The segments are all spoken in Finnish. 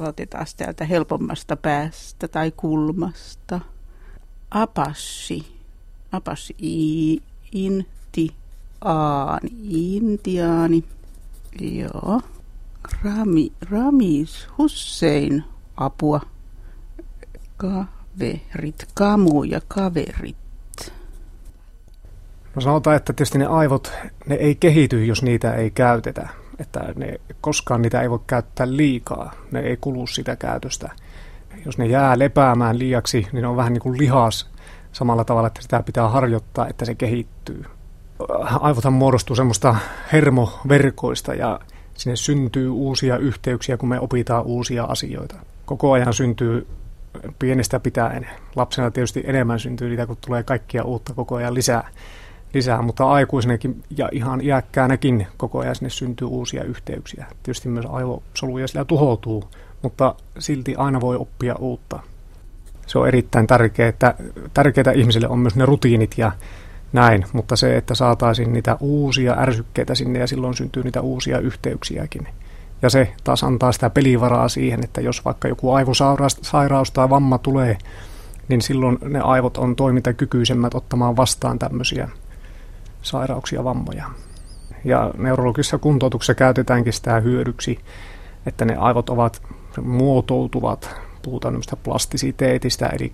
Aloitetaan täältä helpommasta päästä tai kulmasta. Apassi. Apassi. I, inti. Aani. Intiaani. Joo. Rami, Ramis Hussein. Apua. Kaverit. Kamu ja kaverit. No sanotaan, että tietysti ne aivot, ne ei kehity, jos niitä ei käytetä. Että ne, koskaan niitä ei voi käyttää liikaa, ne ei kulu sitä käytöstä. Jos ne jää lepäämään liiaksi, niin ne on vähän niin kuin lihas samalla tavalla, että sitä pitää harjoittaa, että se kehittyy. Aivothan muodostuu semmoista hermoverkoista ja sinne syntyy uusia yhteyksiä, kun me opitaan uusia asioita. Koko ajan syntyy pienestä pitäen. Lapsena tietysti enemmän syntyy niitä, kun tulee kaikkia uutta koko ajan lisää lisää, mutta aikuisenakin ja ihan iäkkäänäkin koko ajan sinne syntyy uusia yhteyksiä. Tietysti myös aivosoluja sillä tuhoutuu, mutta silti aina voi oppia uutta. Se on erittäin tärkeää, että tärkeää ihmisille on myös ne rutiinit ja näin, mutta se, että saataisiin niitä uusia ärsykkeitä sinne ja silloin syntyy niitä uusia yhteyksiäkin. Ja se taas antaa sitä pelivaraa siihen, että jos vaikka joku aivosairaus tai vamma tulee, niin silloin ne aivot on toimintakykyisemmät ottamaan vastaan tämmöisiä sairauksia, vammoja. Ja neurologisessa kuntoutuksessa käytetäänkin sitä hyödyksi, että ne aivot ovat muotoutuvat, puhutaan plastisiteetistä, eli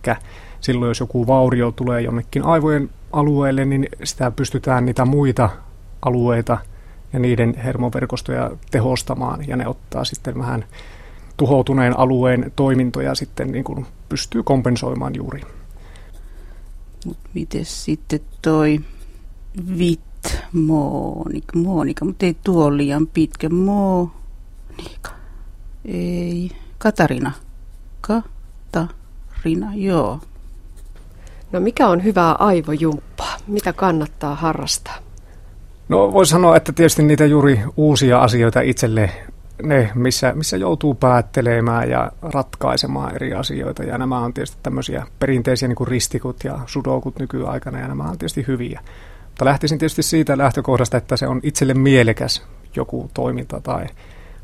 silloin jos joku vaurio tulee jonnekin aivojen alueelle, niin sitä pystytään niitä muita alueita ja niiden hermoverkostoja tehostamaan, ja ne ottaa sitten vähän tuhoutuneen alueen toimintoja sitten niin kuin pystyy kompensoimaan juuri. Miten sitten toi Vit, Monika, Monika, mutta ei tuo liian pitkä. Monika, ei, Katarina, Katarina, joo. No mikä on hyvää aivojumppaa? Mitä kannattaa harrastaa? No voi sanoa, että tietysti niitä juuri uusia asioita itselle, ne missä, missä joutuu päättelemään ja ratkaisemaan eri asioita. Ja nämä on tietysti tämmöisiä perinteisiä niin kuin ristikut ja sudokut nykyaikana ja nämä on tietysti hyviä. Mutta lähtisin tietysti siitä lähtökohdasta, että se on itselle mielekäs joku toiminta tai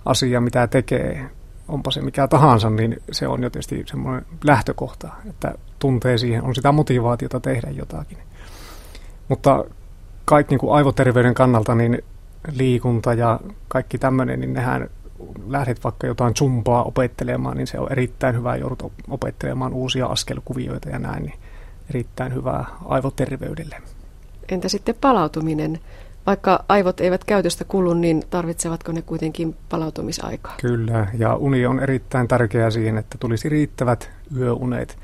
asia, mitä tekee, onpa se mikä tahansa, niin se on jo tietysti semmoinen lähtökohta, että tuntee siihen, on sitä motivaatiota tehdä jotakin. Mutta kaikki niin kuin aivoterveyden kannalta, niin liikunta ja kaikki tämmöinen, niin nehän lähdet vaikka jotain zumpaa opettelemaan, niin se on erittäin hyvä, joudut opettelemaan uusia askelkuvioita ja näin, niin erittäin hyvää aivoterveydelle. Entä sitten palautuminen? Vaikka aivot eivät käytöstä kulu, niin tarvitsevatko ne kuitenkin palautumisaikaa? Kyllä, ja uni on erittäin tärkeää siihen, että tulisi riittävät yöunet.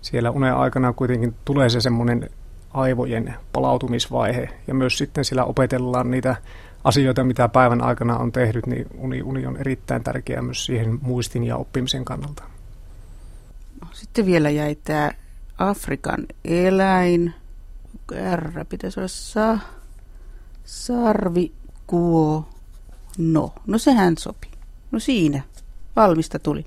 Siellä unen aikana kuitenkin tulee se semmoinen aivojen palautumisvaihe, ja myös sitten sillä opetellaan niitä asioita, mitä päivän aikana on tehnyt, niin uni, uni on erittäin tärkeää myös siihen muistin ja oppimisen kannalta. Sitten vielä jäi tämä Afrikan eläin, R pitäisi olla sa, sarvi, kuo, no. No sehän sopi. No siinä. Valmista tuli.